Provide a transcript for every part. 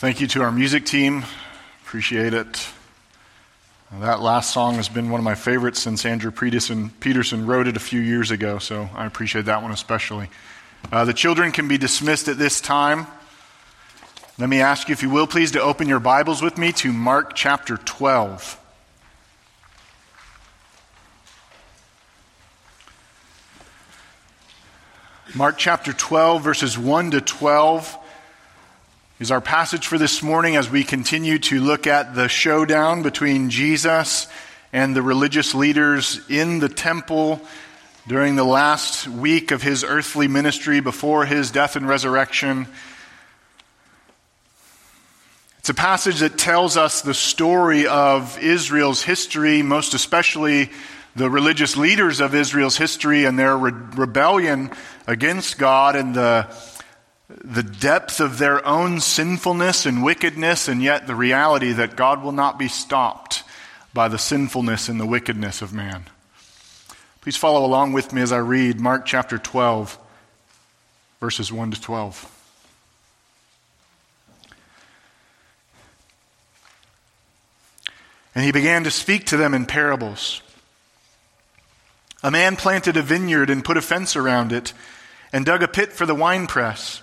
Thank you to our music team. Appreciate it. That last song has been one of my favorites since Andrew Peterson, wrote it a few years ago, so I appreciate that one especially. Uh, the children can be dismissed at this time. Let me ask you, if you will, please, to open your Bibles with me to Mark chapter 12. Mark chapter 12, verses 1 to 12 is our passage for this morning as we continue to look at the showdown between Jesus and the religious leaders in the temple during the last week of his earthly ministry before his death and resurrection. It's a passage that tells us the story of Israel's history, most especially the religious leaders of Israel's history and their re- rebellion against God and the, the depth of their own sinfulness and wickedness, and yet the reality that God will not be stopped by the sinfulness and the wickedness of man. Please follow along with me as I read Mark chapter 12, verses 1 to 12. And he began to speak to them in parables. A man planted a vineyard and put a fence around it, and dug a pit for the winepress,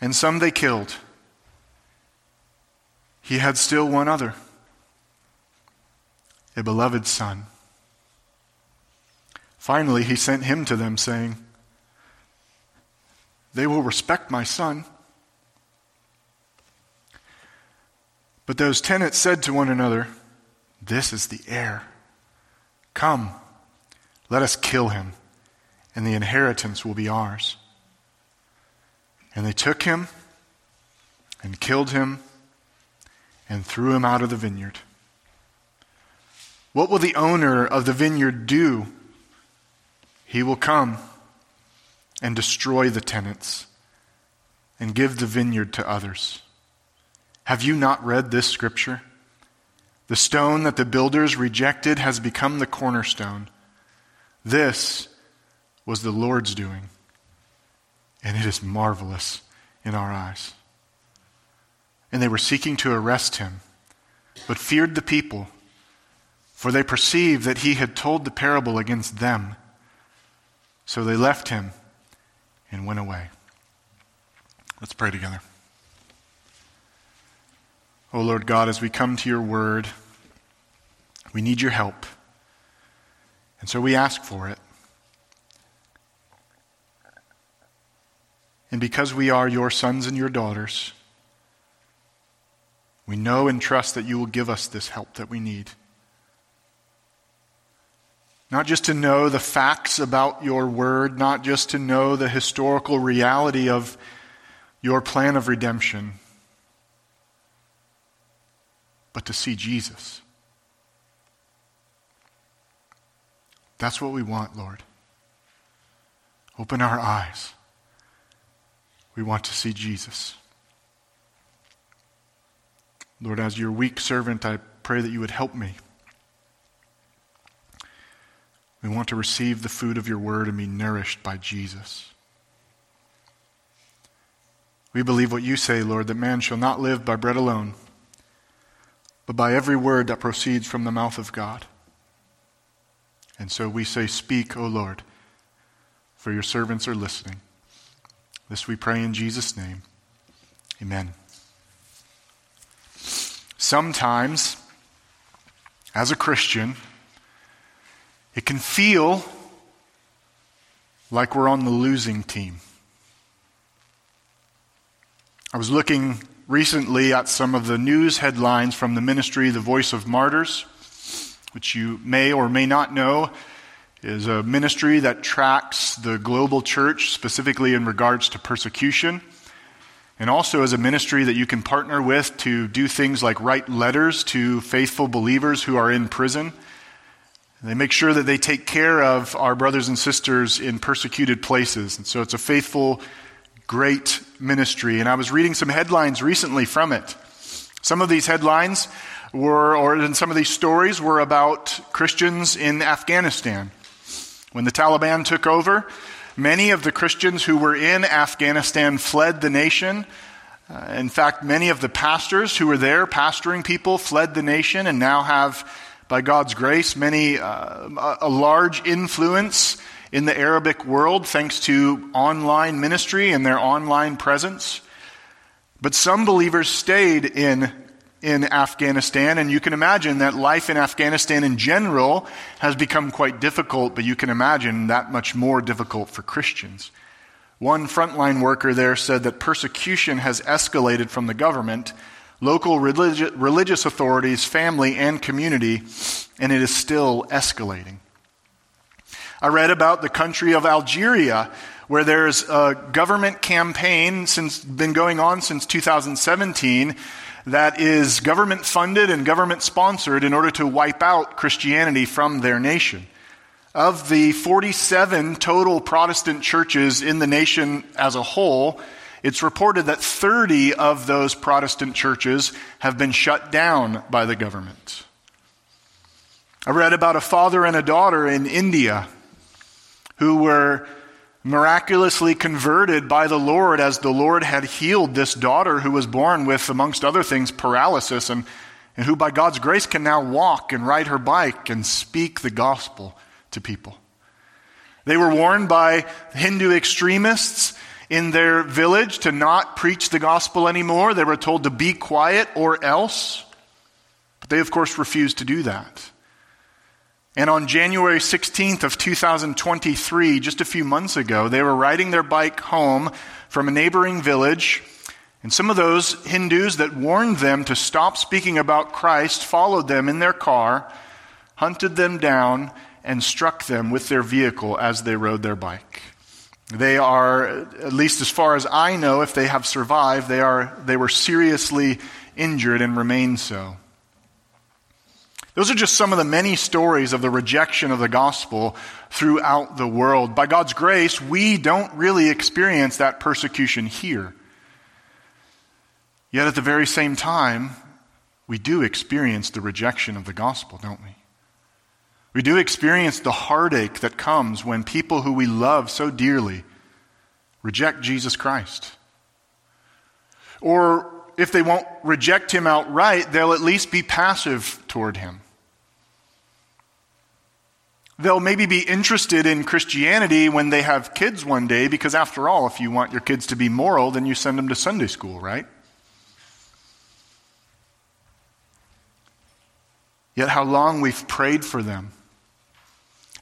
and some they killed. He had still one other, a beloved son. Finally, he sent him to them, saying, They will respect my son. But those tenants said to one another, This is the heir. Come let us kill him, and the inheritance will be ours. And they took him and killed him and threw him out of the vineyard. What will the owner of the vineyard do? He will come and destroy the tenants and give the vineyard to others. Have you not read this scripture? The stone that the builders rejected has become the cornerstone. This was the Lord's doing, and it is marvelous in our eyes. And they were seeking to arrest him, but feared the people, for they perceived that he had told the parable against them. So they left him and went away. Let's pray together. O oh Lord God, as we come to your word, we need your help. And so we ask for it. And because we are your sons and your daughters, we know and trust that you will give us this help that we need. Not just to know the facts about your word, not just to know the historical reality of your plan of redemption, but to see Jesus. That's what we want, Lord. Open our eyes. We want to see Jesus. Lord, as your weak servant, I pray that you would help me. We want to receive the food of your word and be nourished by Jesus. We believe what you say, Lord, that man shall not live by bread alone, but by every word that proceeds from the mouth of God. And so we say, Speak, O Lord, for your servants are listening. This we pray in Jesus' name. Amen. Sometimes, as a Christian, it can feel like we're on the losing team. I was looking recently at some of the news headlines from the ministry, The Voice of Martyrs which you may or may not know is a ministry that tracks the global church, specifically in regards to persecution. and also as a ministry that you can partner with to do things like write letters to faithful believers who are in prison. They make sure that they take care of our brothers and sisters in persecuted places. And so it's a faithful, great ministry. And I was reading some headlines recently from it. Some of these headlines were, or in some of these stories, were about Christians in Afghanistan. When the Taliban took over, many of the Christians who were in Afghanistan fled the nation. Uh, in fact, many of the pastors who were there pastoring people fled the nation and now have, by God's grace, many uh, a large influence in the Arabic world thanks to online ministry and their online presence. But some believers stayed in in Afghanistan, and you can imagine that life in Afghanistan in general has become quite difficult, but you can imagine that much more difficult for Christians. One frontline worker there said that persecution has escalated from the government, local religi- religious authorities, family, and community, and it is still escalating. I read about the country of Algeria, where there's a government campaign since been going on since 2017 that is government funded and government sponsored in order to wipe out Christianity from their nation. Of the 47 total Protestant churches in the nation as a whole, it's reported that 30 of those Protestant churches have been shut down by the government. I read about a father and a daughter in India who were miraculously converted by the Lord as the Lord had healed this daughter who was born with, amongst other things, paralysis, and, and who by God's grace can now walk and ride her bike and speak the gospel to people. They were warned by Hindu extremists in their village to not preach the gospel anymore. They were told to be quiet or else. But they, of course, refused to do that. And on January 16th of 2023, just a few months ago, they were riding their bike home from a neighboring village. And some of those Hindus that warned them to stop speaking about Christ followed them in their car, hunted them down, and struck them with their vehicle as they rode their bike. They are, at least as far as I know, if they have survived, they, are, they were seriously injured and remain so. Those are just some of the many stories of the rejection of the gospel throughout the world. By God's grace, we don't really experience that persecution here. Yet at the very same time, we do experience the rejection of the gospel, don't we? We do experience the heartache that comes when people who we love so dearly reject Jesus Christ. Or if they won't reject him outright, they'll at least be passive toward him. They'll maybe be interested in Christianity when they have kids one day, because after all, if you want your kids to be moral, then you send them to Sunday school, right? Yet, how long we've prayed for them,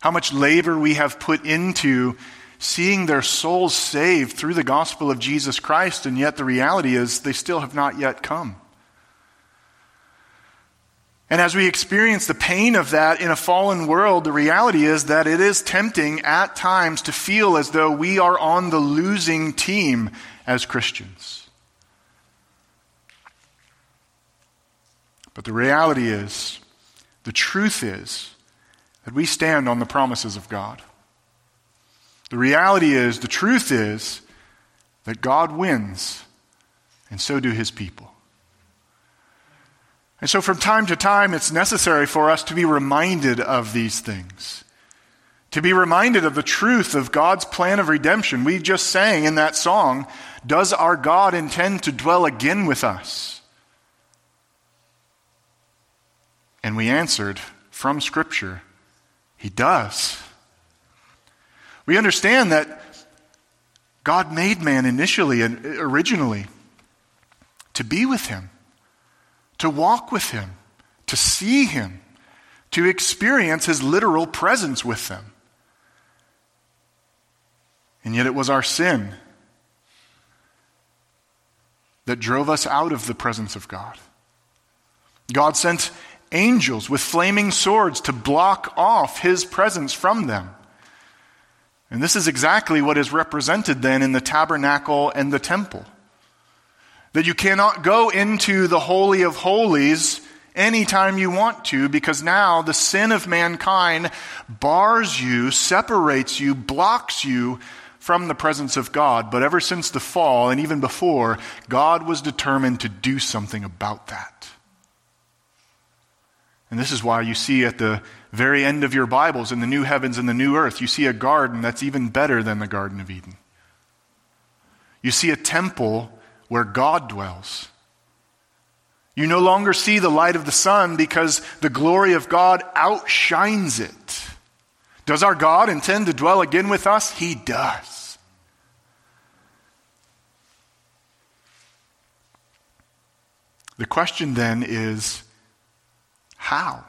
how much labor we have put into seeing their souls saved through the gospel of Jesus Christ, and yet the reality is they still have not yet come. And as we experience the pain of that in a fallen world, the reality is that it is tempting at times to feel as though we are on the losing team as Christians. But the reality is, the truth is, that we stand on the promises of God. The reality is, the truth is, that God wins, and so do his people. And so, from time to time, it's necessary for us to be reminded of these things, to be reminded of the truth of God's plan of redemption. We just sang in that song, Does our God intend to dwell again with us? And we answered from Scripture, He does. We understand that God made man initially and originally to be with Him to walk with Him, to see Him, to experience His literal presence with them. And yet it was our sin that drove us out of the presence of God. God sent angels with flaming swords to block off His presence from them. And this is exactly what is represented then in the tabernacle and the temple. That you cannot go into the Holy of Holies anytime you want to because now the sin of mankind bars you, separates you, blocks you from the presence of God. But ever since the fall, and even before, God was determined to do something about that. And this is why you see at the very end of your Bibles, in the new heavens and the new earth, you see a garden that's even better than the Garden of Eden. You see a temple where God dwells. You no longer see the light of the sun because the glory of God outshines it. Does our God intend to dwell again with us? He does. The question then is how?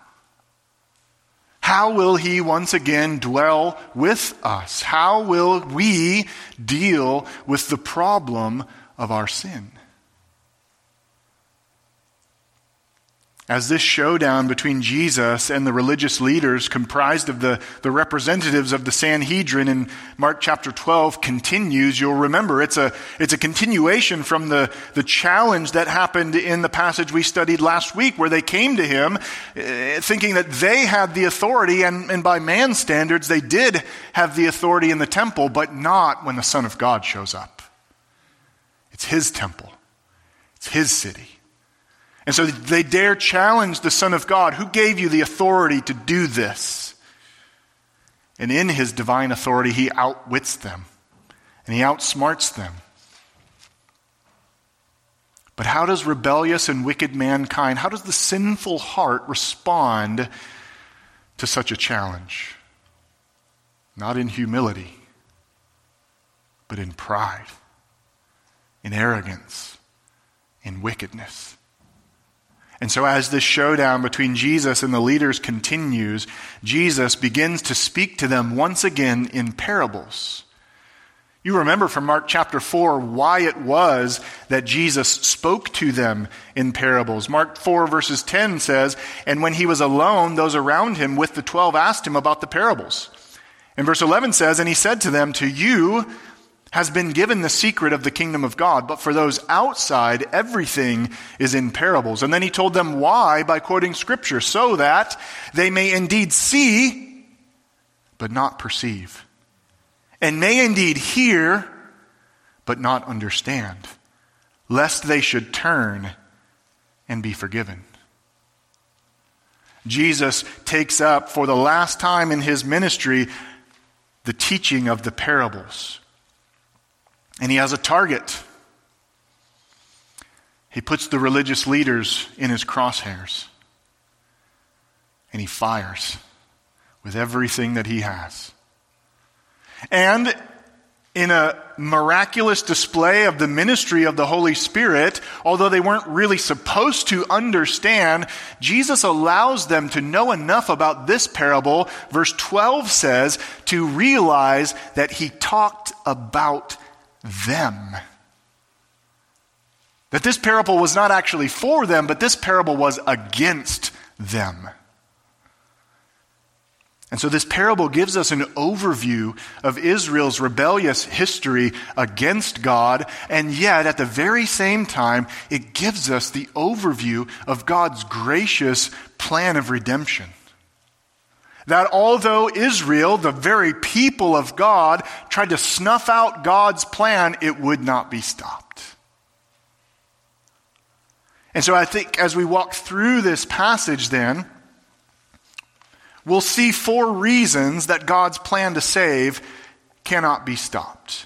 How will he once again dwell with us? How will we deal with the problem of our sin? As this showdown between Jesus and the religious leaders, comprised of the, the representatives of the Sanhedrin in Mark chapter 12, continues, you'll remember it's a, it's a continuation from the, the challenge that happened in the passage we studied last week, where they came to him uh, thinking that they had the authority, and, and by man's standards, they did have the authority in the temple, but not when the Son of God shows up. It's his temple, it's his city. And so they dare challenge the Son of God. Who gave you the authority to do this? And in his divine authority, he outwits them and he outsmarts them. But how does rebellious and wicked mankind, how does the sinful heart respond to such a challenge? Not in humility, but in pride, in arrogance, in wickedness. And so, as this showdown between Jesus and the leaders continues, Jesus begins to speak to them once again in parables. You remember from Mark chapter 4 why it was that Jesus spoke to them in parables. Mark 4 verses 10 says, And when he was alone, those around him with the twelve asked him about the parables. And verse 11 says, And he said to them, To you has been given the secret of the kingdom of God, but for those outside, everything is in parables. And then he told them why by quoting scripture, so that they may indeed see, but not perceive, and may indeed hear, but not understand, lest they should turn and be forgiven. Jesus takes up for the last time in his ministry the teaching of the parables. And he has a target. He puts the religious leaders in his crosshairs. And he fires with everything that he has. And in a miraculous display of the ministry of the Holy Spirit, although they weren't really supposed to understand, Jesus allows them to know enough about this parable, verse 12 says, to realize that he talked about them. That this parable was not actually for them, but this parable was against them. And so, this parable gives us an overview of Israel's rebellious history against God, and yet, at the very same time, it gives us the overview of God's gracious plan of redemption that although Israel, the very people of God, tried to snuff out God's plan, it would not be stopped. And so I think as we walk through this passage, then, we'll see four reasons that God's plan to save cannot be stopped.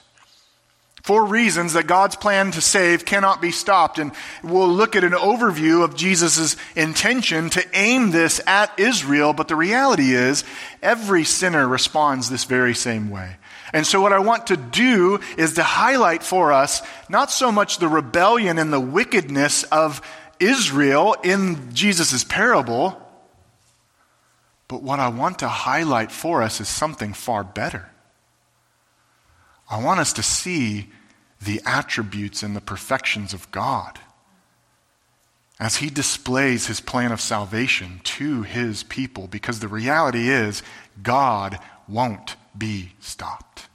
Four reasons that God's plan to save cannot be stopped. And we'll look at an overview of Jesus' intention to aim this at Israel, but the reality is every sinner responds this very same way. And so what I want to do is to highlight for us not so much the rebellion and the wickedness of Israel in Jesus' parable, but what I want to highlight for us is something far better. I want us to see the attributes and the perfections of God as he displays his plan of salvation to his people, because the reality is God won't be stopped.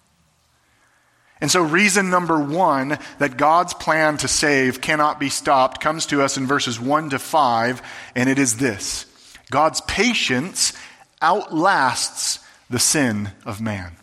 And so, reason number one that God's plan to save cannot be stopped comes to us in verses 1 to 5, and it is this God's patience outlasts the sin of man.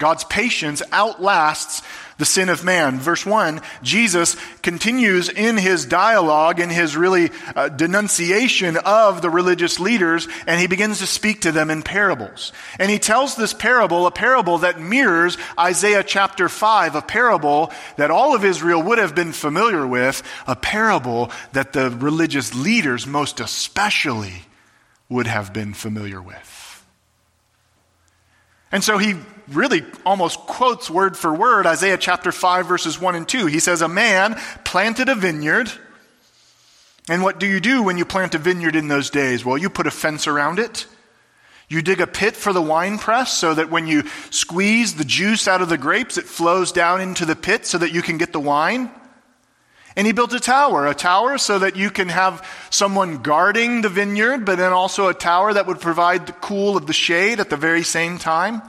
God's patience outlasts the sin of man. Verse 1, Jesus continues in his dialogue, in his really uh, denunciation of the religious leaders, and he begins to speak to them in parables. And he tells this parable, a parable that mirrors Isaiah chapter 5, a parable that all of Israel would have been familiar with, a parable that the religious leaders most especially would have been familiar with. And so he really almost quotes word for word Isaiah chapter 5, verses 1 and 2. He says, A man planted a vineyard. And what do you do when you plant a vineyard in those days? Well, you put a fence around it. You dig a pit for the wine press so that when you squeeze the juice out of the grapes, it flows down into the pit so that you can get the wine. And he built a tower, a tower so that you can have someone guarding the vineyard, but then also a tower that would provide the cool of the shade at the very same time.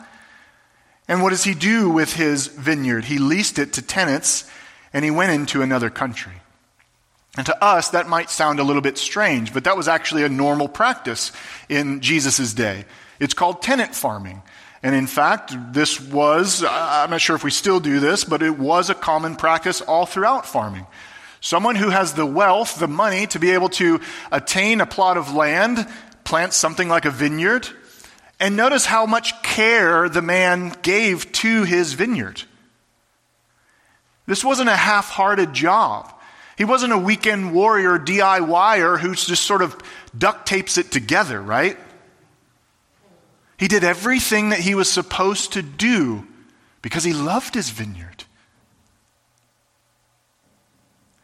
And what does he do with his vineyard? He leased it to tenants and he went into another country. And to us, that might sound a little bit strange, but that was actually a normal practice in Jesus' day. It's called tenant farming. And in fact, this was, I'm not sure if we still do this, but it was a common practice all throughout farming. Someone who has the wealth, the money to be able to attain a plot of land, plant something like a vineyard. And notice how much care the man gave to his vineyard. This wasn't a half hearted job. He wasn't a weekend warrior DIYer who just sort of duct tapes it together, right? He did everything that he was supposed to do because he loved his vineyard.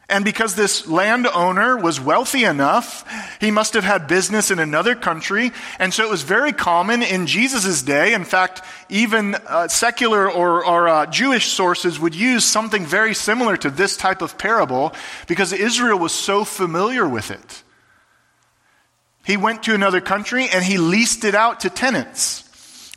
And because this landowner was wealthy enough, he must have had business in another country. And so it was very common in Jesus' day. In fact, even uh, secular or, or uh, Jewish sources would use something very similar to this type of parable because Israel was so familiar with it. He went to another country and he leased it out to tenants.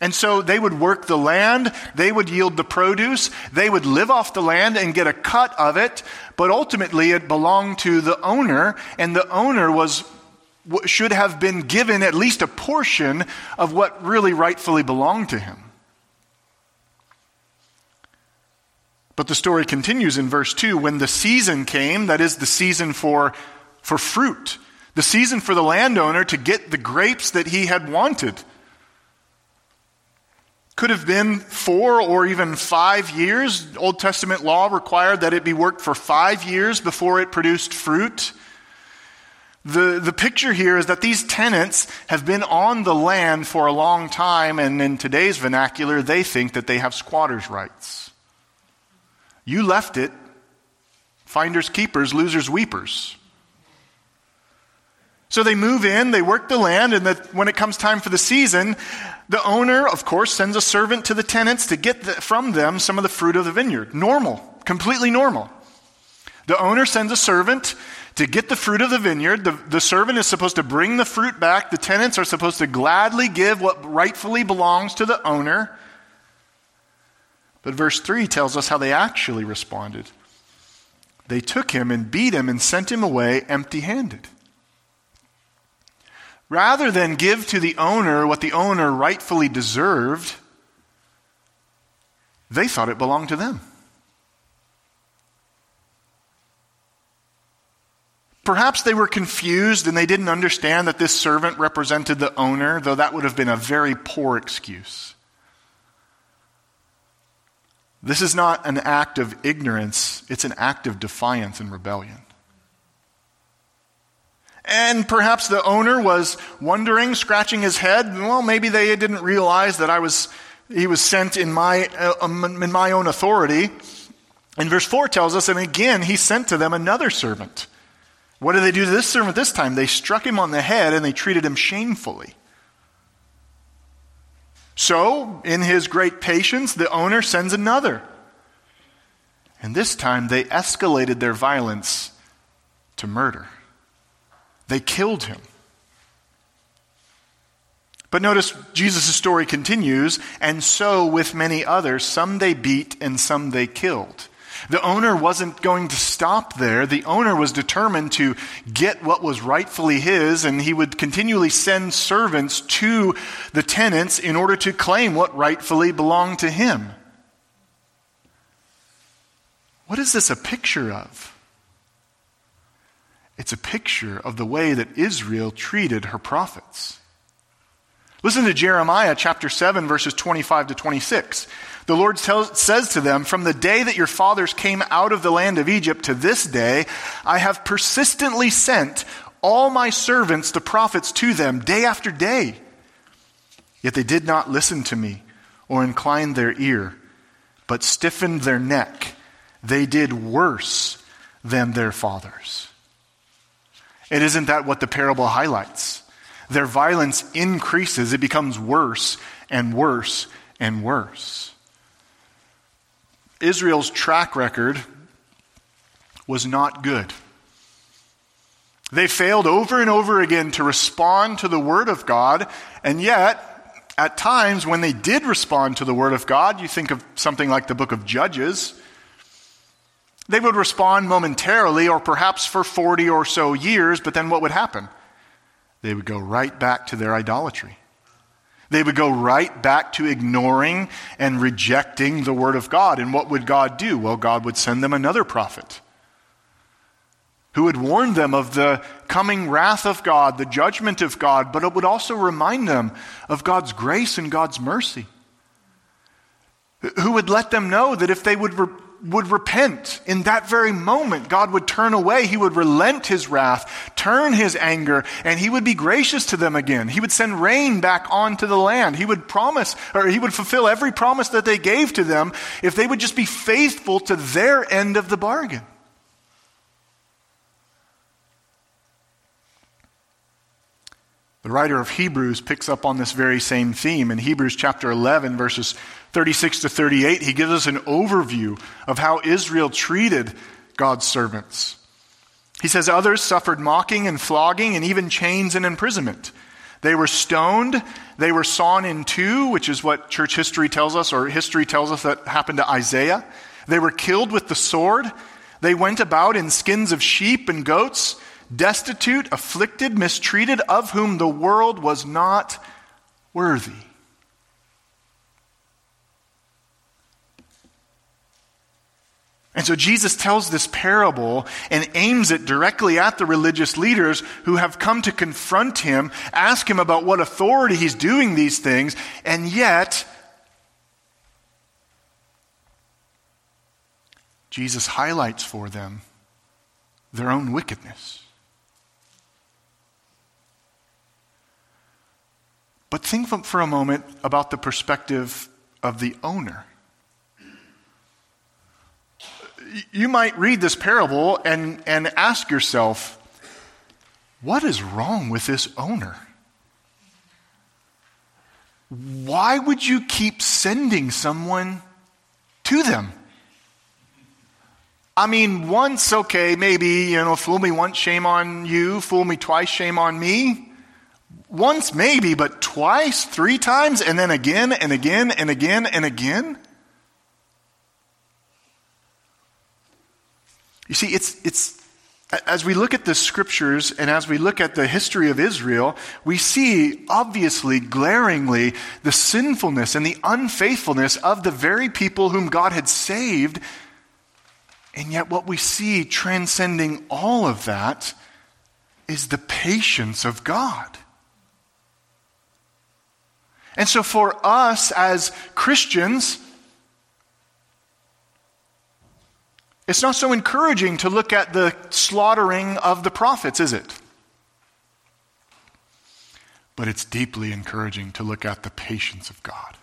And so they would work the land, they would yield the produce, they would live off the land and get a cut of it, but ultimately it belonged to the owner, and the owner was should have been given at least a portion of what really rightfully belonged to him. But the story continues in verse 2 when the season came, that is the season for, for fruit, the season for the landowner to get the grapes that he had wanted could have been four or even five years. Old Testament law required that it be worked for five years before it produced fruit. The, the picture here is that these tenants have been on the land for a long time, and in today's vernacular, they think that they have squatters' rights. You left it, finders, keepers, losers, weepers. So they move in, they work the land, and the, when it comes time for the season, the owner, of course, sends a servant to the tenants to get the, from them some of the fruit of the vineyard. Normal, completely normal. The owner sends a servant to get the fruit of the vineyard. The, the servant is supposed to bring the fruit back. The tenants are supposed to gladly give what rightfully belongs to the owner. But verse 3 tells us how they actually responded. They took him and beat him and sent him away empty handed. Rather than give to the owner what the owner rightfully deserved, they thought it belonged to them. Perhaps they were confused and they didn't understand that this servant represented the owner, though that would have been a very poor excuse. This is not an act of ignorance, it's an act of defiance and rebellion. And perhaps the owner was wondering, scratching his head, well, maybe they didn't realize that I was, he was sent in my, uh, um, in my own authority. And verse 4 tells us, and again, he sent to them another servant. What did they do to this servant this time? They struck him on the head and they treated him shamefully. So, in his great patience, the owner sends another. And this time they escalated their violence to murder. They killed him. But notice Jesus' story continues, and so with many others, some they beat and some they killed. The owner wasn't going to stop there. The owner was determined to get what was rightfully his, and he would continually send servants to the tenants in order to claim what rightfully belonged to him. What is this a picture of? It's a picture of the way that Israel treated her prophets. Listen to Jeremiah chapter 7, verses 25 to 26. The Lord tells, says to them, From the day that your fathers came out of the land of Egypt to this day, I have persistently sent all my servants, the prophets, to them day after day. Yet they did not listen to me or incline their ear, but stiffened their neck. They did worse than their fathers. And isn't that what the parable highlights? their violence increases. It becomes worse and worse and worse. Israel's track record was not good. They failed over and over again to respond to the Word of God, and yet, at times when they did respond to the Word of God, you think of something like the book of Judges, they would respond momentarily or perhaps for 40 or so years, but then what would happen? they would go right back to their idolatry. They would go right back to ignoring and rejecting the Word of God. And what would God do? Well, God would send them another prophet who would warn them of the coming wrath of God, the judgment of God, but it would also remind them of God's grace and God's mercy. Who would let them know that if they would would repent in that very moment. God would turn away. He would relent his wrath, turn his anger, and he would be gracious to them again. He would send rain back onto the land. He would promise, or he would fulfill every promise that they gave to them if they would just be faithful to their end of the bargain. The writer of Hebrews picks up on this very same theme. In Hebrews chapter 11, verses 36 to 38, he gives us an overview of how Israel treated God's servants. He says, Others suffered mocking and flogging and even chains and imprisonment. They were stoned, they were sawn in two, which is what church history tells us, or history tells us that happened to Isaiah. They were killed with the sword. They went about in skins of sheep and goats destitute, afflicted, mistreated, of whom the world was not worthy. And so Jesus tells this parable and aims it directly at the religious leaders who have come to confront him, ask him about what authority he's doing these things, and yet Jesus highlights for them their own wickedness. But think for a moment about the perspective of the owner. You might read this parable and, and ask yourself, what is wrong with this owner? Why would you keep sending someone to them? I mean, once, okay, maybe, you know, fool me once, shame on you, fool me twice, shame on me. Once, maybe, but twice, three times, and then again and again and again and again? You see, it's, it's, as we look at the scriptures and as we look at the history of Israel, we see obviously, glaringly, the sinfulness and the unfaithfulness of the very people whom God had saved. And yet, what we see transcending all of that is the patience of God. And so, for us as Christians, it's not so encouraging to look at the slaughtering of the prophets, is it? But it's deeply encouraging to look at the patience of God.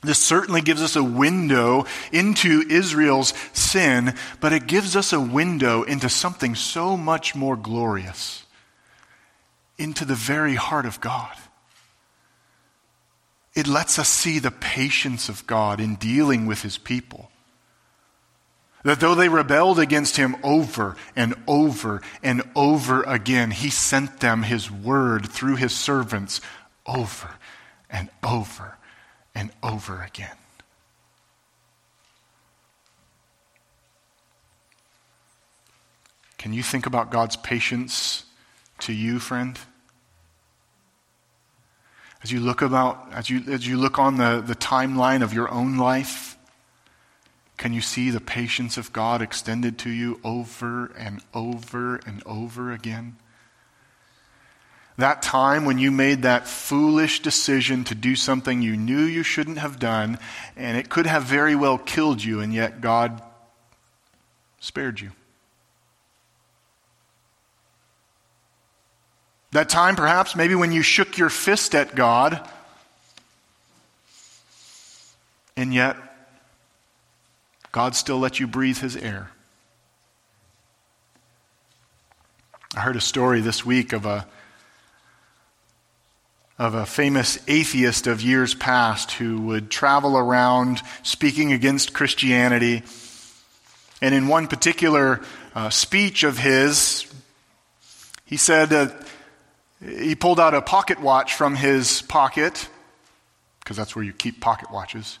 This certainly gives us a window into Israel's sin, but it gives us a window into something so much more glorious into the very heart of God. It lets us see the patience of God in dealing with his people. That though they rebelled against him over and over and over again, he sent them his word through his servants over and over and over again. Can you think about God's patience to you, friend? As you look about, as you, as you look on the, the timeline of your own life, can you see the patience of God extended to you over and over and over again? That time when you made that foolish decision to do something you knew you shouldn't have done, and it could have very well killed you, and yet God spared you. That time, perhaps, maybe when you shook your fist at God, and yet God still let you breathe His air. I heard a story this week of a, of a famous atheist of years past who would travel around speaking against Christianity. And in one particular uh, speech of his, he said, uh, he pulled out a pocket watch from his pocket, because that's where you keep pocket watches.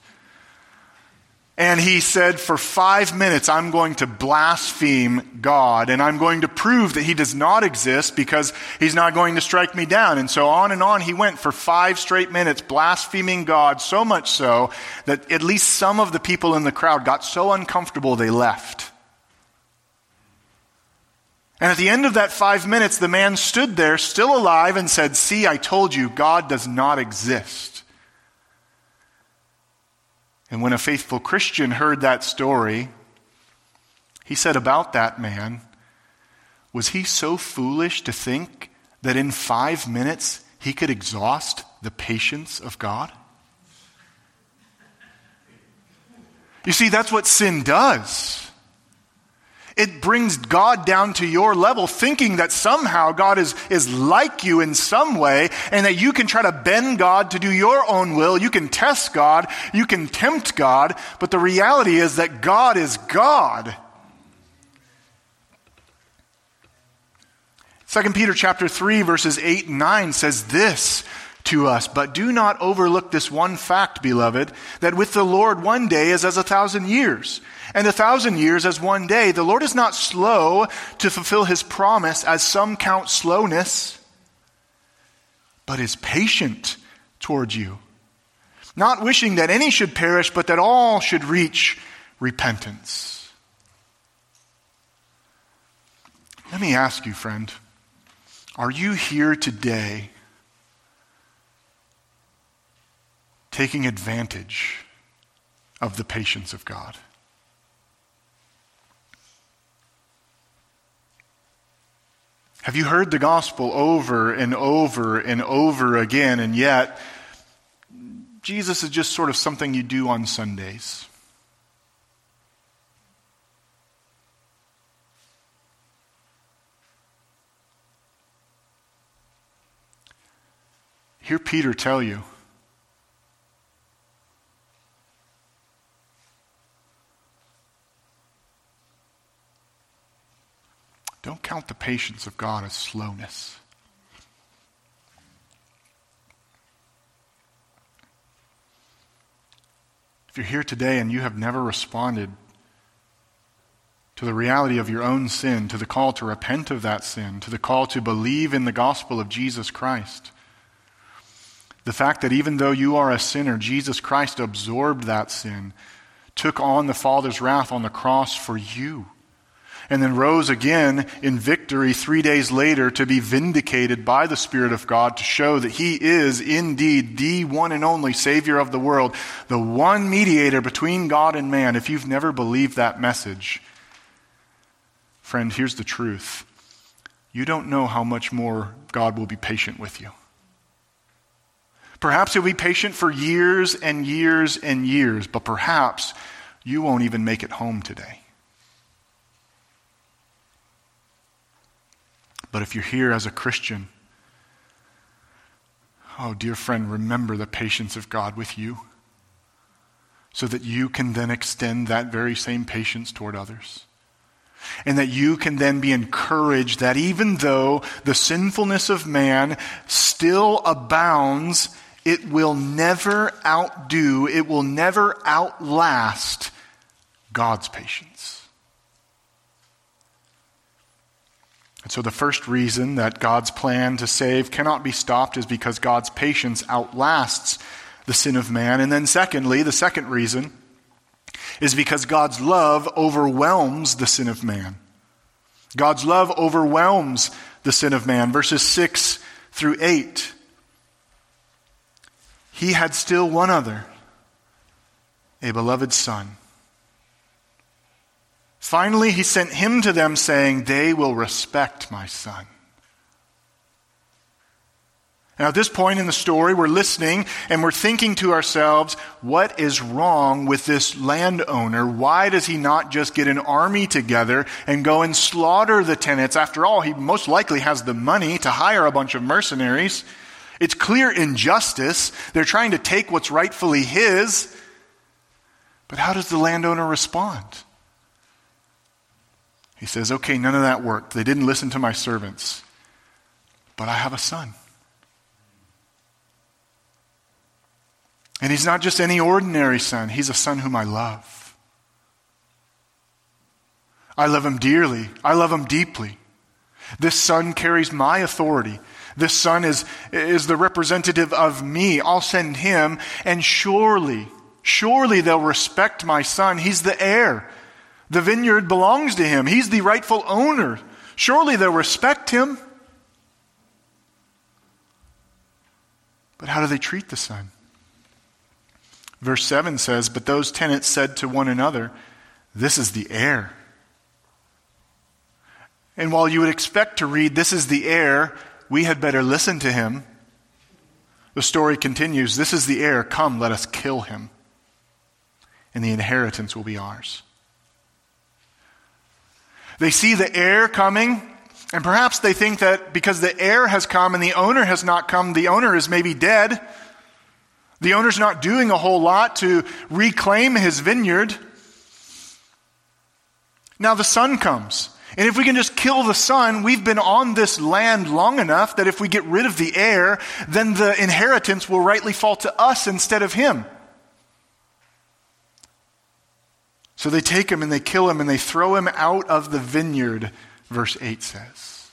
And he said, For five minutes, I'm going to blaspheme God, and I'm going to prove that he does not exist because he's not going to strike me down. And so on and on he went for five straight minutes, blaspheming God, so much so that at least some of the people in the crowd got so uncomfortable they left. And at the end of that five minutes, the man stood there, still alive, and said, See, I told you, God does not exist. And when a faithful Christian heard that story, he said about that man, Was he so foolish to think that in five minutes he could exhaust the patience of God? You see, that's what sin does. It brings God down to your level, thinking that somehow God is, is like you in some way, and that you can try to bend God to do your own will. You can test God, you can tempt God, but the reality is that God is God. 2 Peter chapter 3 verses 8 and 9 says this to us, but do not overlook this one fact, beloved, that with the Lord one day is as a thousand years and a thousand years as one day. The Lord is not slow to fulfill his promise, as some count slowness, but is patient toward you, not wishing that any should perish, but that all should reach repentance. Let me ask you, friend, are you here today taking advantage of the patience of God? Have you heard the gospel over and over and over again, and yet Jesus is just sort of something you do on Sundays? Hear Peter tell you Don't count the patience of God as slowness. If you're here today and you have never responded to the reality of your own sin, to the call to repent of that sin, to the call to believe in the gospel of Jesus Christ, the fact that even though you are a sinner, Jesus Christ absorbed that sin, took on the Father's wrath on the cross for you and then rose again in victory three days later to be vindicated by the Spirit of God to show that He is indeed the one and only Savior of the world, the one mediator between God and man. If you've never believed that message, friend, here's the truth. You don't know how much more God will be patient with you. Perhaps he'll be patient for years and years and years, but perhaps you won't even make it home today. But if you're here as a Christian, oh, dear friend, remember the patience of God with you. so that you can then extend that very same patience toward others. And that you can then be encouraged that even though the sinfulness of man still abounds, it will never outdo, it will never outlast God's patience. And so, the first reason that God's plan to save cannot be stopped is because God's patience outlasts the sin of man. And then, secondly, the second reason is because God's love overwhelms the sin of man. God's love overwhelms the sin of man. Verses 6 through 8. He had still one other, a beloved son. Finally, he sent him to them, saying, They will respect my son. Now, at this point in the story, we're listening and we're thinking to ourselves, what is wrong with this landowner? Why does he not just get an army together and go and slaughter the tenants? After all, he most likely has the money to hire a bunch of mercenaries. It's clear injustice. They're trying to take what's rightfully his. But how does the landowner respond? He says, Okay, none of that worked. They didn't listen to my servants. But I have a son. And he's not just any ordinary son, he's a son whom I love. I love him dearly, I love him deeply. This son carries my authority. This son is, is the representative of me. I'll send him, and surely, surely they'll respect my son. He's the heir. The vineyard belongs to him, he's the rightful owner. Surely they'll respect him. But how do they treat the son? Verse 7 says, But those tenants said to one another, This is the heir. And while you would expect to read, This is the heir, we had better listen to him. The story continues This is the heir, come, let us kill him, and the inheritance will be ours. They see the heir coming, and perhaps they think that because the heir has come and the owner has not come, the owner is maybe dead. The owner's not doing a whole lot to reclaim his vineyard. Now the son comes. And if we can just kill the son, we've been on this land long enough that if we get rid of the heir, then the inheritance will rightly fall to us instead of him. So they take him and they kill him and they throw him out of the vineyard, verse 8 says.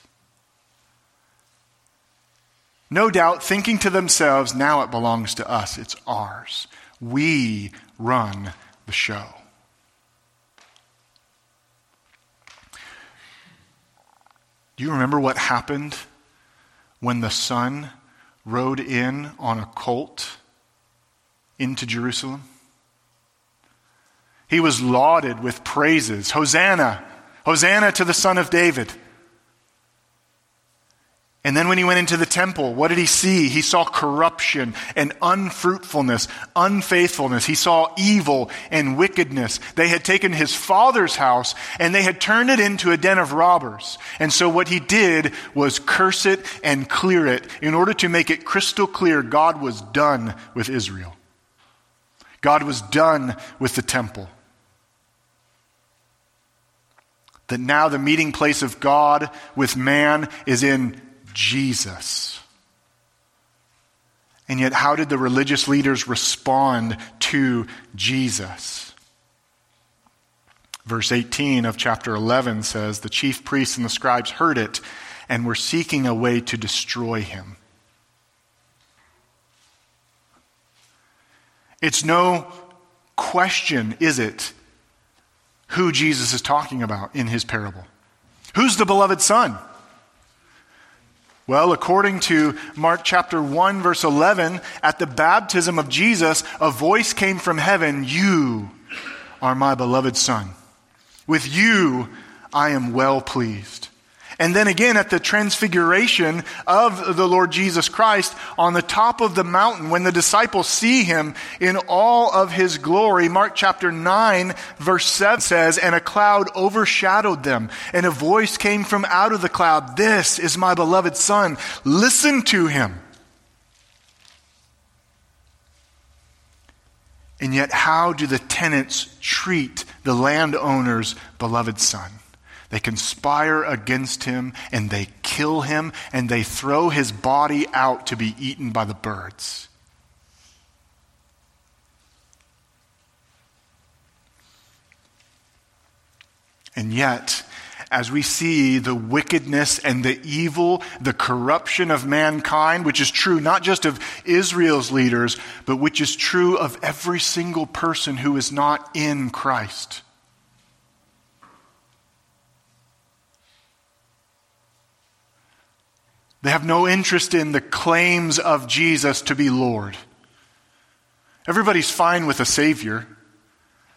No doubt thinking to themselves, now it belongs to us, it's ours. We run the show. Do you remember what happened when the son rode in on a colt into Jerusalem? He was lauded with praises. Hosanna! Hosanna to the Son of David. And then when he went into the temple, what did he see? He saw corruption and unfruitfulness, unfaithfulness. He saw evil and wickedness. They had taken his father's house and they had turned it into a den of robbers. And so what he did was curse it and clear it in order to make it crystal clear God was done with Israel. God was done with the temple. That now the meeting place of God with man is in Jesus. And yet, how did the religious leaders respond to Jesus? Verse 18 of chapter 11 says The chief priests and the scribes heard it and were seeking a way to destroy him. It's no question, is it, who Jesus is talking about in his parable? Who's the beloved son? Well, according to Mark chapter 1, verse 11, at the baptism of Jesus, a voice came from heaven You are my beloved Son. With you I am well pleased. And then again at the transfiguration of the Lord Jesus Christ on the top of the mountain when the disciples see him in all of his glory. Mark chapter 9 verse 7 says, And a cloud overshadowed them, and a voice came from out of the cloud, This is my beloved Son. Listen to him. And yet, how do the tenants treat the landowner's beloved son? They conspire against him and they kill him and they throw his body out to be eaten by the birds. And yet, as we see the wickedness and the evil, the corruption of mankind, which is true not just of Israel's leaders, but which is true of every single person who is not in Christ. They have no interest in the claims of Jesus to be Lord. Everybody's fine with a Savior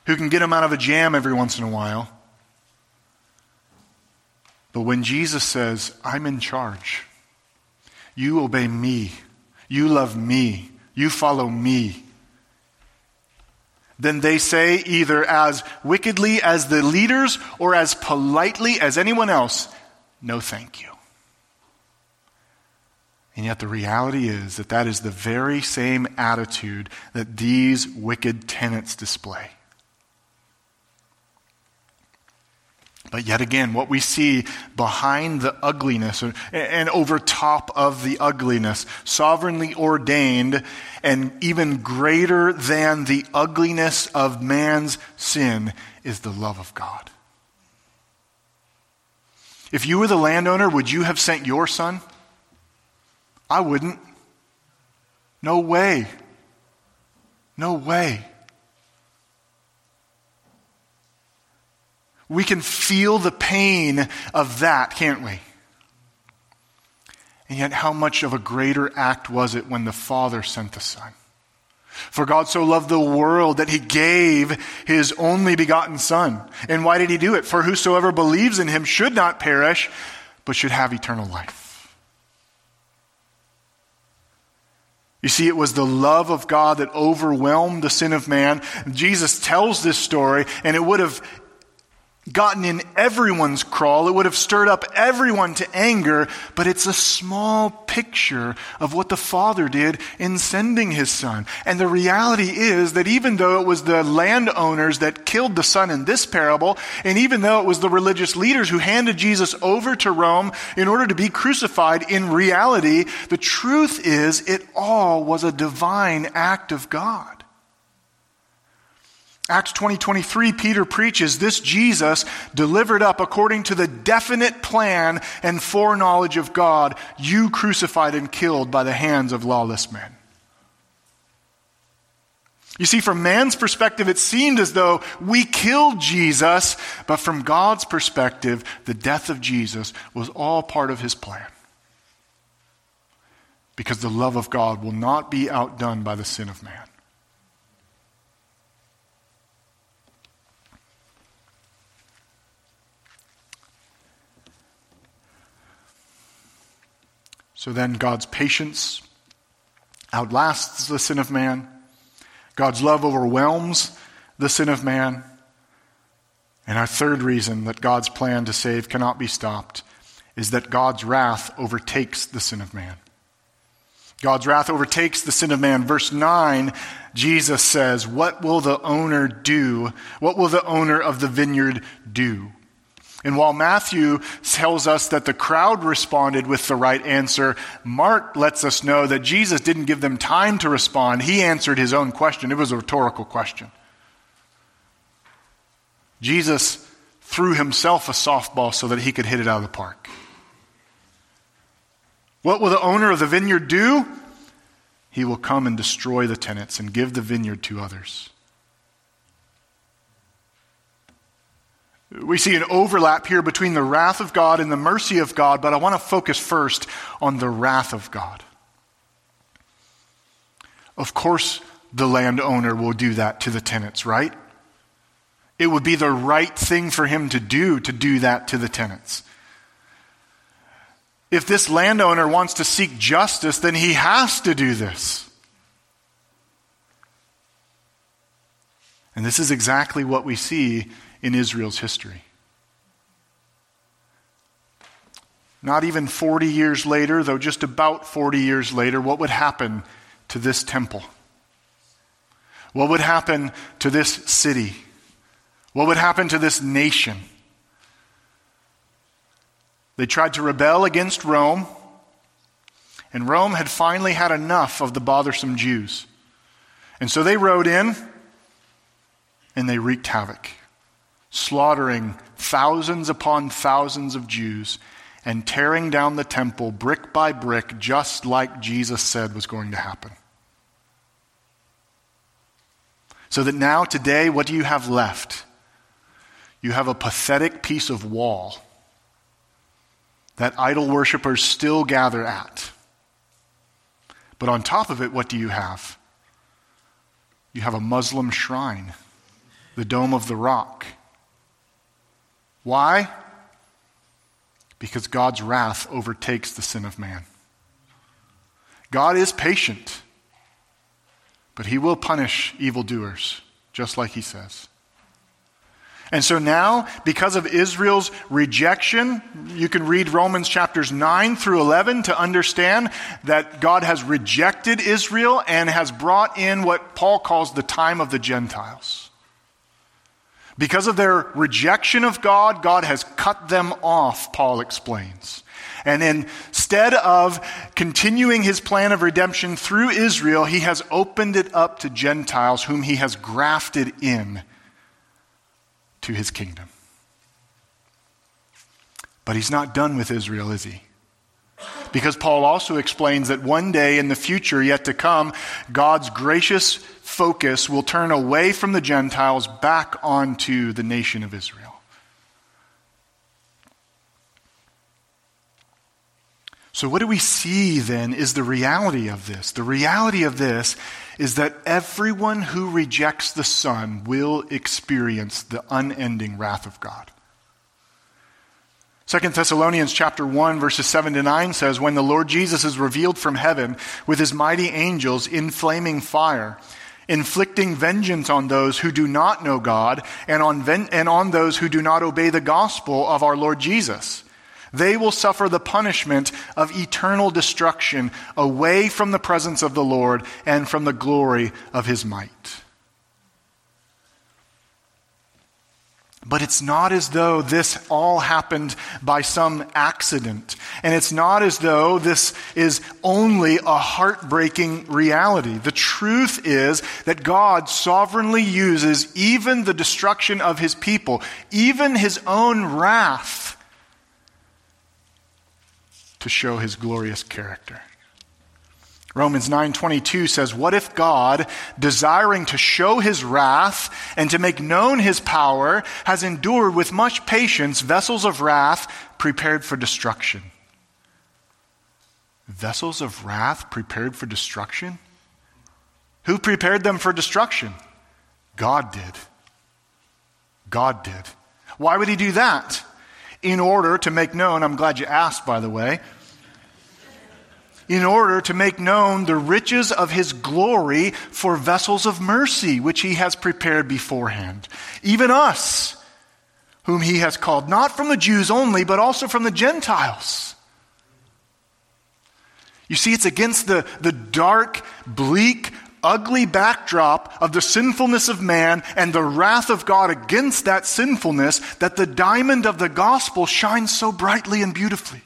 who can get them out of a jam every once in a while. But when Jesus says, I'm in charge, you obey me, you love me, you follow me, then they say, either as wickedly as the leaders or as politely as anyone else, no thank you. And yet, the reality is that that is the very same attitude that these wicked tenants display. But yet again, what we see behind the ugliness and over top of the ugliness, sovereignly ordained and even greater than the ugliness of man's sin, is the love of God. If you were the landowner, would you have sent your son? I wouldn't. No way. No way. We can feel the pain of that, can't we? And yet, how much of a greater act was it when the Father sent the Son? For God so loved the world that he gave his only begotten Son. And why did he do it? For whosoever believes in him should not perish, but should have eternal life. You see, it was the love of God that overwhelmed the sin of man. Jesus tells this story, and it would have gotten in everyone's crawl. It would have stirred up everyone to anger, but it's a small picture of what the Father did in sending His Son. And the reality is that even though it was the landowners that killed the Son in this parable, and even though it was the religious leaders who handed Jesus over to Rome in order to be crucified, in reality, the truth is it all was a divine act of God. Acts 20 23, Peter preaches this Jesus delivered up according to the definite plan and foreknowledge of God, you crucified and killed by the hands of lawless men. You see, from man's perspective, it seemed as though we killed Jesus, but from God's perspective, the death of Jesus was all part of his plan. Because the love of God will not be outdone by the sin of man. So then, God's patience outlasts the sin of man. God's love overwhelms the sin of man. And our third reason that God's plan to save cannot be stopped is that God's wrath overtakes the sin of man. God's wrath overtakes the sin of man. Verse 9, Jesus says, What will the owner do? What will the owner of the vineyard do? And while Matthew tells us that the crowd responded with the right answer, Mark lets us know that Jesus didn't give them time to respond. He answered his own question. It was a rhetorical question. Jesus threw himself a softball so that he could hit it out of the park. What will the owner of the vineyard do? He will come and destroy the tenants and give the vineyard to others. We see an overlap here between the wrath of God and the mercy of God, but I want to focus first on the wrath of God. Of course, the landowner will do that to the tenants, right? It would be the right thing for him to do to do that to the tenants. If this landowner wants to seek justice, then he has to do this. And this is exactly what we see in Israel's history. Not even 40 years later, though just about 40 years later, what would happen to this temple? What would happen to this city? What would happen to this nation? They tried to rebel against Rome, and Rome had finally had enough of the bothersome Jews. And so they rode in and they wreaked havoc, slaughtering thousands upon thousands of Jews and tearing down the temple brick by brick, just like Jesus said was going to happen. So that now, today, what do you have left? You have a pathetic piece of wall that idol worshippers still gather at. But on top of it, what do you have? You have a Muslim shrine, the Dome of the Rock. Why? Because God's wrath overtakes the sin of man. God is patient, but he will punish evildoers, just like he says. And so now, because of Israel's rejection, you can read Romans chapters 9 through 11 to understand that God has rejected Israel and has brought in what Paul calls the time of the Gentiles. Because of their rejection of God, God has cut them off, Paul explains. And instead of continuing his plan of redemption through Israel, he has opened it up to Gentiles whom he has grafted in to his kingdom. But he's not done with Israel, is he? Because Paul also explains that one day in the future yet to come, God's gracious focus will turn away from the Gentiles back onto the nation of Israel. So, what do we see then is the reality of this. The reality of this is that everyone who rejects the Son will experience the unending wrath of God. 2 Thessalonians chapter 1 verses 7 to 9 says when the Lord Jesus is revealed from heaven with his mighty angels in flaming fire inflicting vengeance on those who do not know God and on, ven- and on those who do not obey the gospel of our Lord Jesus they will suffer the punishment of eternal destruction away from the presence of the Lord and from the glory of his might. But it's not as though this all happened by some accident. And it's not as though this is only a heartbreaking reality. The truth is that God sovereignly uses even the destruction of his people, even his own wrath, to show his glorious character. Romans 9:22 says, "What if God, desiring to show his wrath and to make known his power, has endured with much patience vessels of wrath prepared for destruction?" Vessels of wrath prepared for destruction? Who prepared them for destruction? God did. God did. Why would he do that? in order to make known, I'm glad you asked, by the way, in order to make known the riches of his glory for vessels of mercy, which he has prepared beforehand. Even us, whom he has called, not from the Jews only, but also from the Gentiles. You see, it's against the, the dark, bleak, ugly backdrop of the sinfulness of man and the wrath of God against that sinfulness that the diamond of the gospel shines so brightly and beautifully.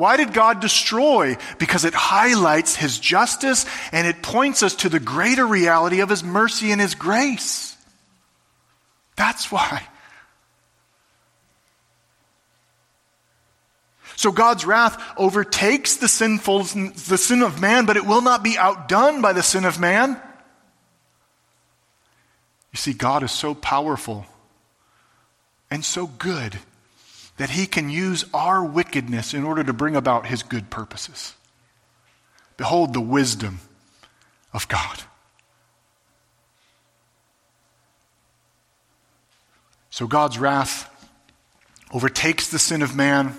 Why did God destroy? Because it highlights His justice and it points us to the greater reality of His mercy and His grace. That's why. So God's wrath overtakes the sinful, the sin of man, but it will not be outdone by the sin of man. You see, God is so powerful and so good that he can use our wickedness in order to bring about his good purposes. Behold the wisdom of God. So God's wrath overtakes the sin of man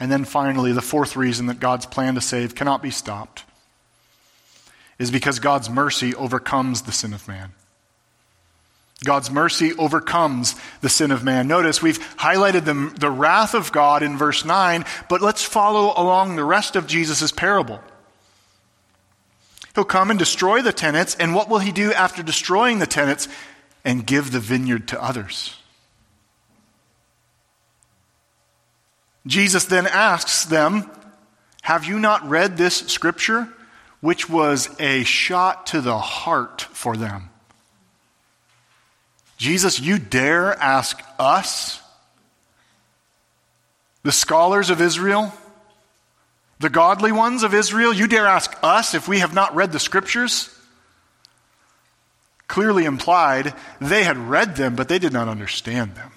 and then finally, the fourth reason that God's plan to save cannot be stopped is because God's mercy overcomes the sin of man. God's mercy overcomes the sin of man. Notice we've highlighted the, the wrath of God in verse 9, but let's follow along the rest of Jesus' parable. He'll come and destroy the tenants, and what will he do after destroying the tenants? And give the vineyard to others. Jesus then asks them, Have you not read this scripture? Which was a shot to the heart for them. Jesus, you dare ask us, the scholars of Israel, the godly ones of Israel, you dare ask us if we have not read the scriptures? Clearly implied they had read them, but they did not understand them.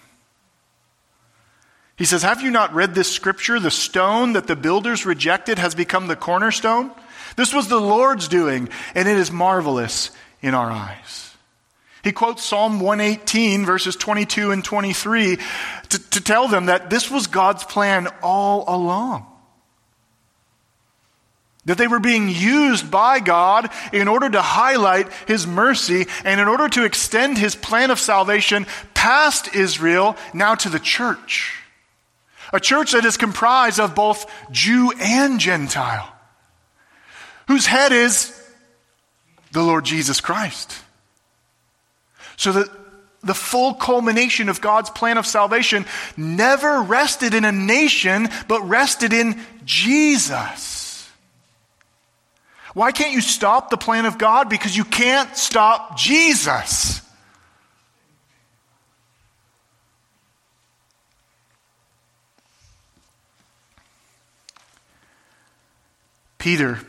He says, Have you not read this scripture? The stone that the builders rejected has become the cornerstone. This was the Lord's doing, and it is marvelous in our eyes. He quotes Psalm 118, verses 22 and 23, to, to tell them that this was God's plan all along. That they were being used by God in order to highlight His mercy and in order to extend His plan of salvation past Israel, now to the church. A church that is comprised of both Jew and Gentile, whose head is the Lord Jesus Christ. So that the full culmination of God's plan of salvation never rested in a nation, but rested in Jesus. Why can't you stop the plan of God? Because you can't stop Jesus. Peter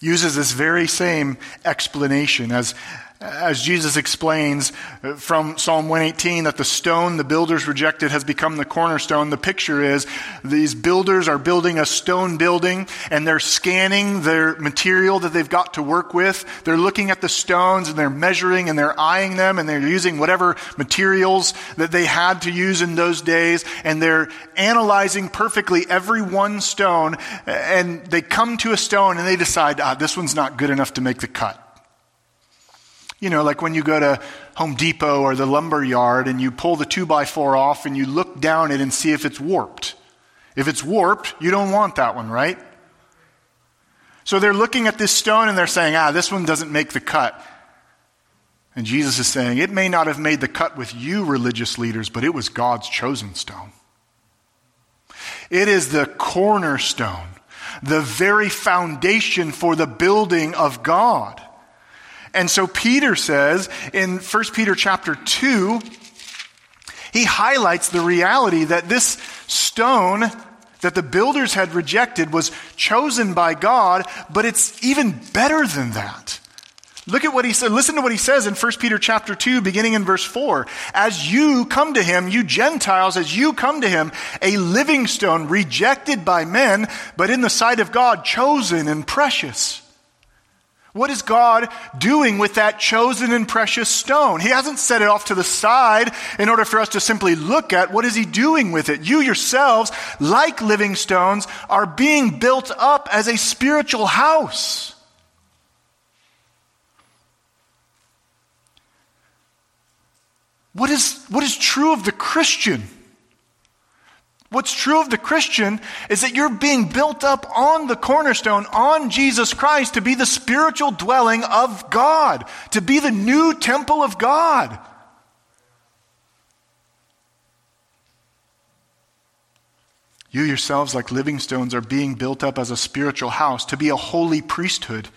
uses this very same explanation as as Jesus explains from Psalm 118 that the stone the builders rejected has become the cornerstone, the picture is these builders are building a stone building and they're scanning their material that they've got to work with. They're looking at the stones and they're measuring and they're eyeing them and they're using whatever materials that they had to use in those days and they're analyzing perfectly every one stone and they come to a stone and they decide, ah, this one's not good enough to make the cut. You know, like when you go to Home Depot or the lumber yard and you pull the 2 by 4 off and you look down it and see if it's warped. If it's warped, you don't want that one, right? So they're looking at this stone and they're saying, ah, this one doesn't make the cut. And Jesus is saying, it may not have made the cut with you, religious leaders, but it was God's chosen stone. It is the cornerstone, the very foundation for the building of God. And so Peter says in 1 Peter chapter 2, he highlights the reality that this stone that the builders had rejected was chosen by God, but it's even better than that. Look at what he said. Listen to what he says in 1 Peter chapter 2, beginning in verse 4. As you come to him, you Gentiles, as you come to him, a living stone rejected by men, but in the sight of God, chosen and precious. What is God doing with that chosen and precious stone? He hasn't set it off to the side in order for us to simply look at. What is He doing with it? You yourselves, like living stones, are being built up as a spiritual house. What is, what is true of the Christian? What's true of the Christian is that you're being built up on the cornerstone, on Jesus Christ, to be the spiritual dwelling of God, to be the new temple of God. You yourselves, like living stones, are being built up as a spiritual house, to be a holy priesthood,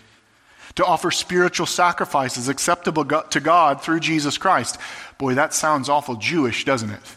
to offer spiritual sacrifices acceptable to God through Jesus Christ. Boy, that sounds awful Jewish, doesn't it?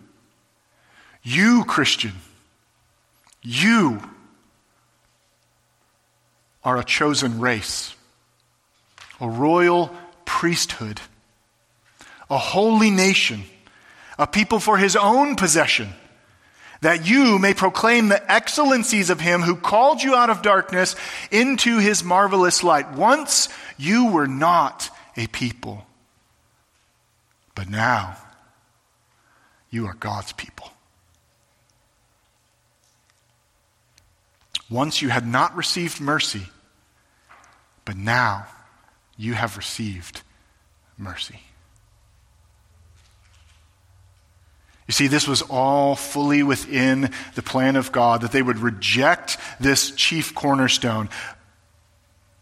you, Christian, you are a chosen race, a royal priesthood, a holy nation, a people for his own possession, that you may proclaim the excellencies of him who called you out of darkness into his marvelous light. Once you were not a people, but now you are God's people. Once you had not received mercy, but now you have received mercy. You see, this was all fully within the plan of God that they would reject this chief cornerstone.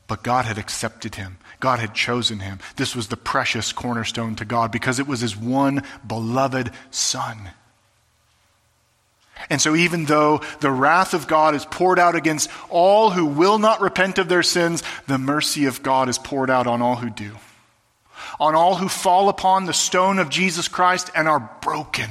But God had accepted him. God had chosen him. This was the precious cornerstone to God because it was his one beloved Son. And so, even though the wrath of God is poured out against all who will not repent of their sins, the mercy of God is poured out on all who do, on all who fall upon the stone of Jesus Christ and are broken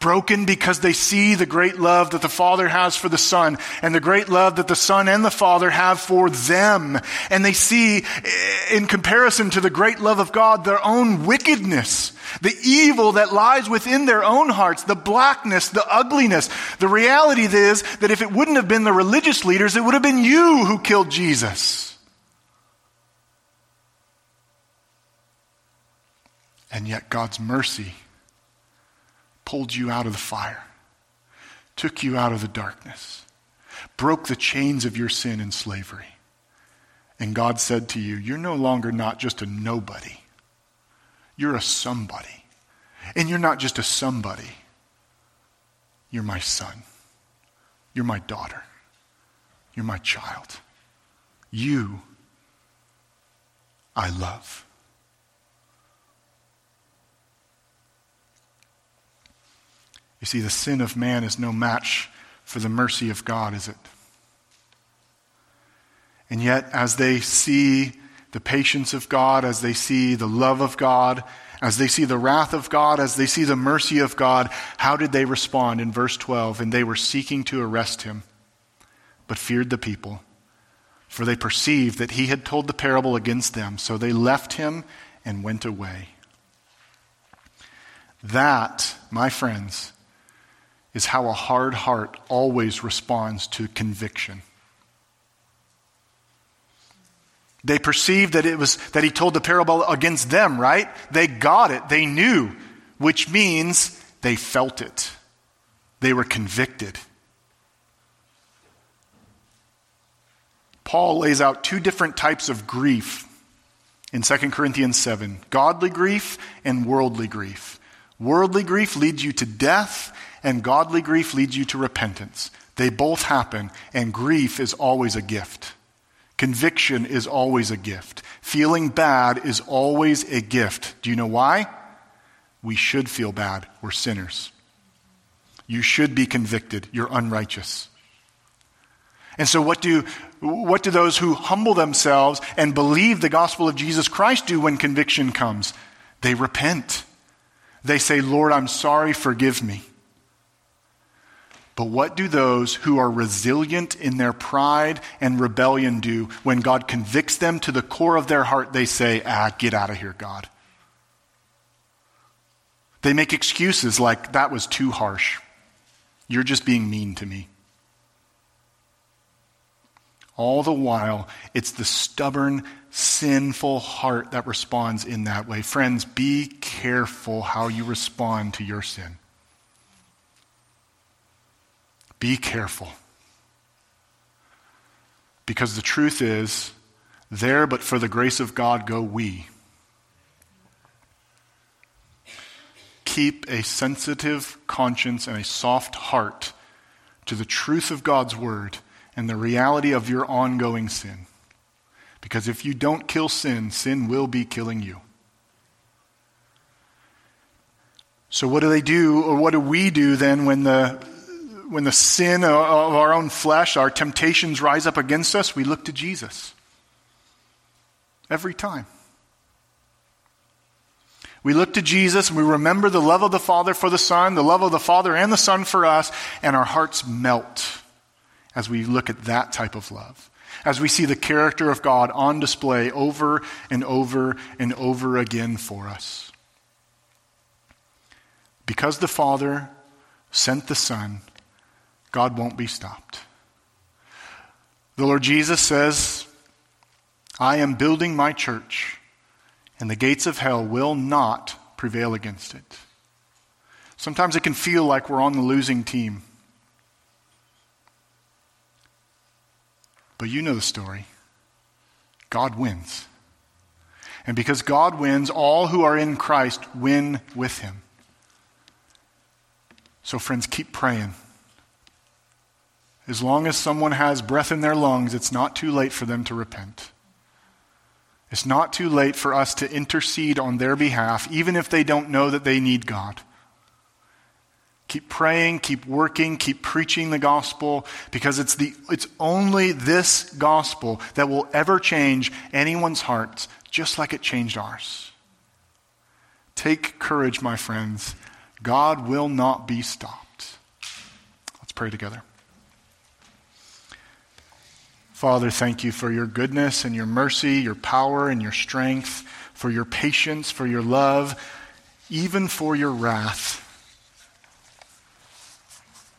broken because they see the great love that the Father has for the Son and the great love that the Son and the Father have for them. And they see, eh, in comparison to the great love of God, their own wickedness, the evil that lies within their own hearts, the blackness, the ugliness. The reality is that if it wouldn't have been the religious leaders, it would have been you who killed Jesus. And yet God's mercy pulled you out of the fire, took you out of the darkness, broke the chains of your sin and slavery. And God said to you, You're no longer not just a nobody, you're a somebody. And you're not just a somebody, you're my son, you're my daughter, you're my child. You, I love. You see, the sin of man is no match for the mercy of God, is it? And yet, as they see the patience of God, as they see the love of God, as they see the wrath of God, as they see the mercy of God, how did they respond in verse 12? And they were seeking to arrest him, but feared the people, for they perceived that he had told the parable against them. So they left him and went away. That, my friends, is how a hard heart always responds to conviction. They perceived that it was that he told the parable against them, right? They got it. They knew, which means they felt it. They were convicted. Paul lays out two different types of grief in 2 Corinthians 7 godly grief and worldly grief. Worldly grief leads you to death, and godly grief leads you to repentance. They both happen, and grief is always a gift. Conviction is always a gift. Feeling bad is always a gift. Do you know why? We should feel bad. We're sinners. You should be convicted. You're unrighteous. And so, what do, what do those who humble themselves and believe the gospel of Jesus Christ do when conviction comes? They repent. They say, Lord, I'm sorry, forgive me. But what do those who are resilient in their pride and rebellion do when God convicts them to the core of their heart? They say, Ah, get out of here, God. They make excuses like, That was too harsh. You're just being mean to me. All the while, it's the stubborn, sinful heart that responds in that way. Friends, be careful how you respond to your sin. Be careful. Because the truth is, there but for the grace of God go we. Keep a sensitive conscience and a soft heart to the truth of God's word and the reality of your ongoing sin. Because if you don't kill sin, sin will be killing you. So, what do they do, or what do we do then when the when the sin of our own flesh, our temptations rise up against us, we look to Jesus. Every time. We look to Jesus and we remember the love of the Father for the Son, the love of the Father and the Son for us, and our hearts melt as we look at that type of love. As we see the character of God on display over and over and over again for us. Because the Father sent the Son, God won't be stopped. The Lord Jesus says, I am building my church, and the gates of hell will not prevail against it. Sometimes it can feel like we're on the losing team. But you know the story. God wins. And because God wins, all who are in Christ win with him. So, friends, keep praying. As long as someone has breath in their lungs, it's not too late for them to repent. It's not too late for us to intercede on their behalf, even if they don't know that they need God. Keep praying, keep working, keep preaching the gospel, because it's, the, it's only this gospel that will ever change anyone's hearts, just like it changed ours. Take courage, my friends. God will not be stopped. Let's pray together. Father, thank you for your goodness and your mercy, your power and your strength, for your patience, for your love, even for your wrath.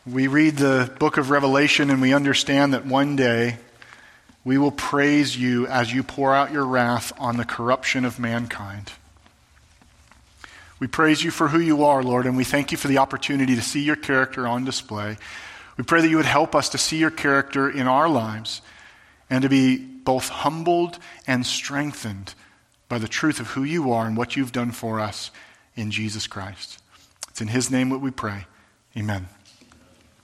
We read the book of Revelation and we understand that one day we will praise you as you pour out your wrath on the corruption of mankind. We praise you for who you are, Lord, and we thank you for the opportunity to see your character on display. We pray that you would help us to see your character in our lives and to be both humbled and strengthened by the truth of who you are and what you've done for us in Jesus Christ. It's in his name that we pray. Amen.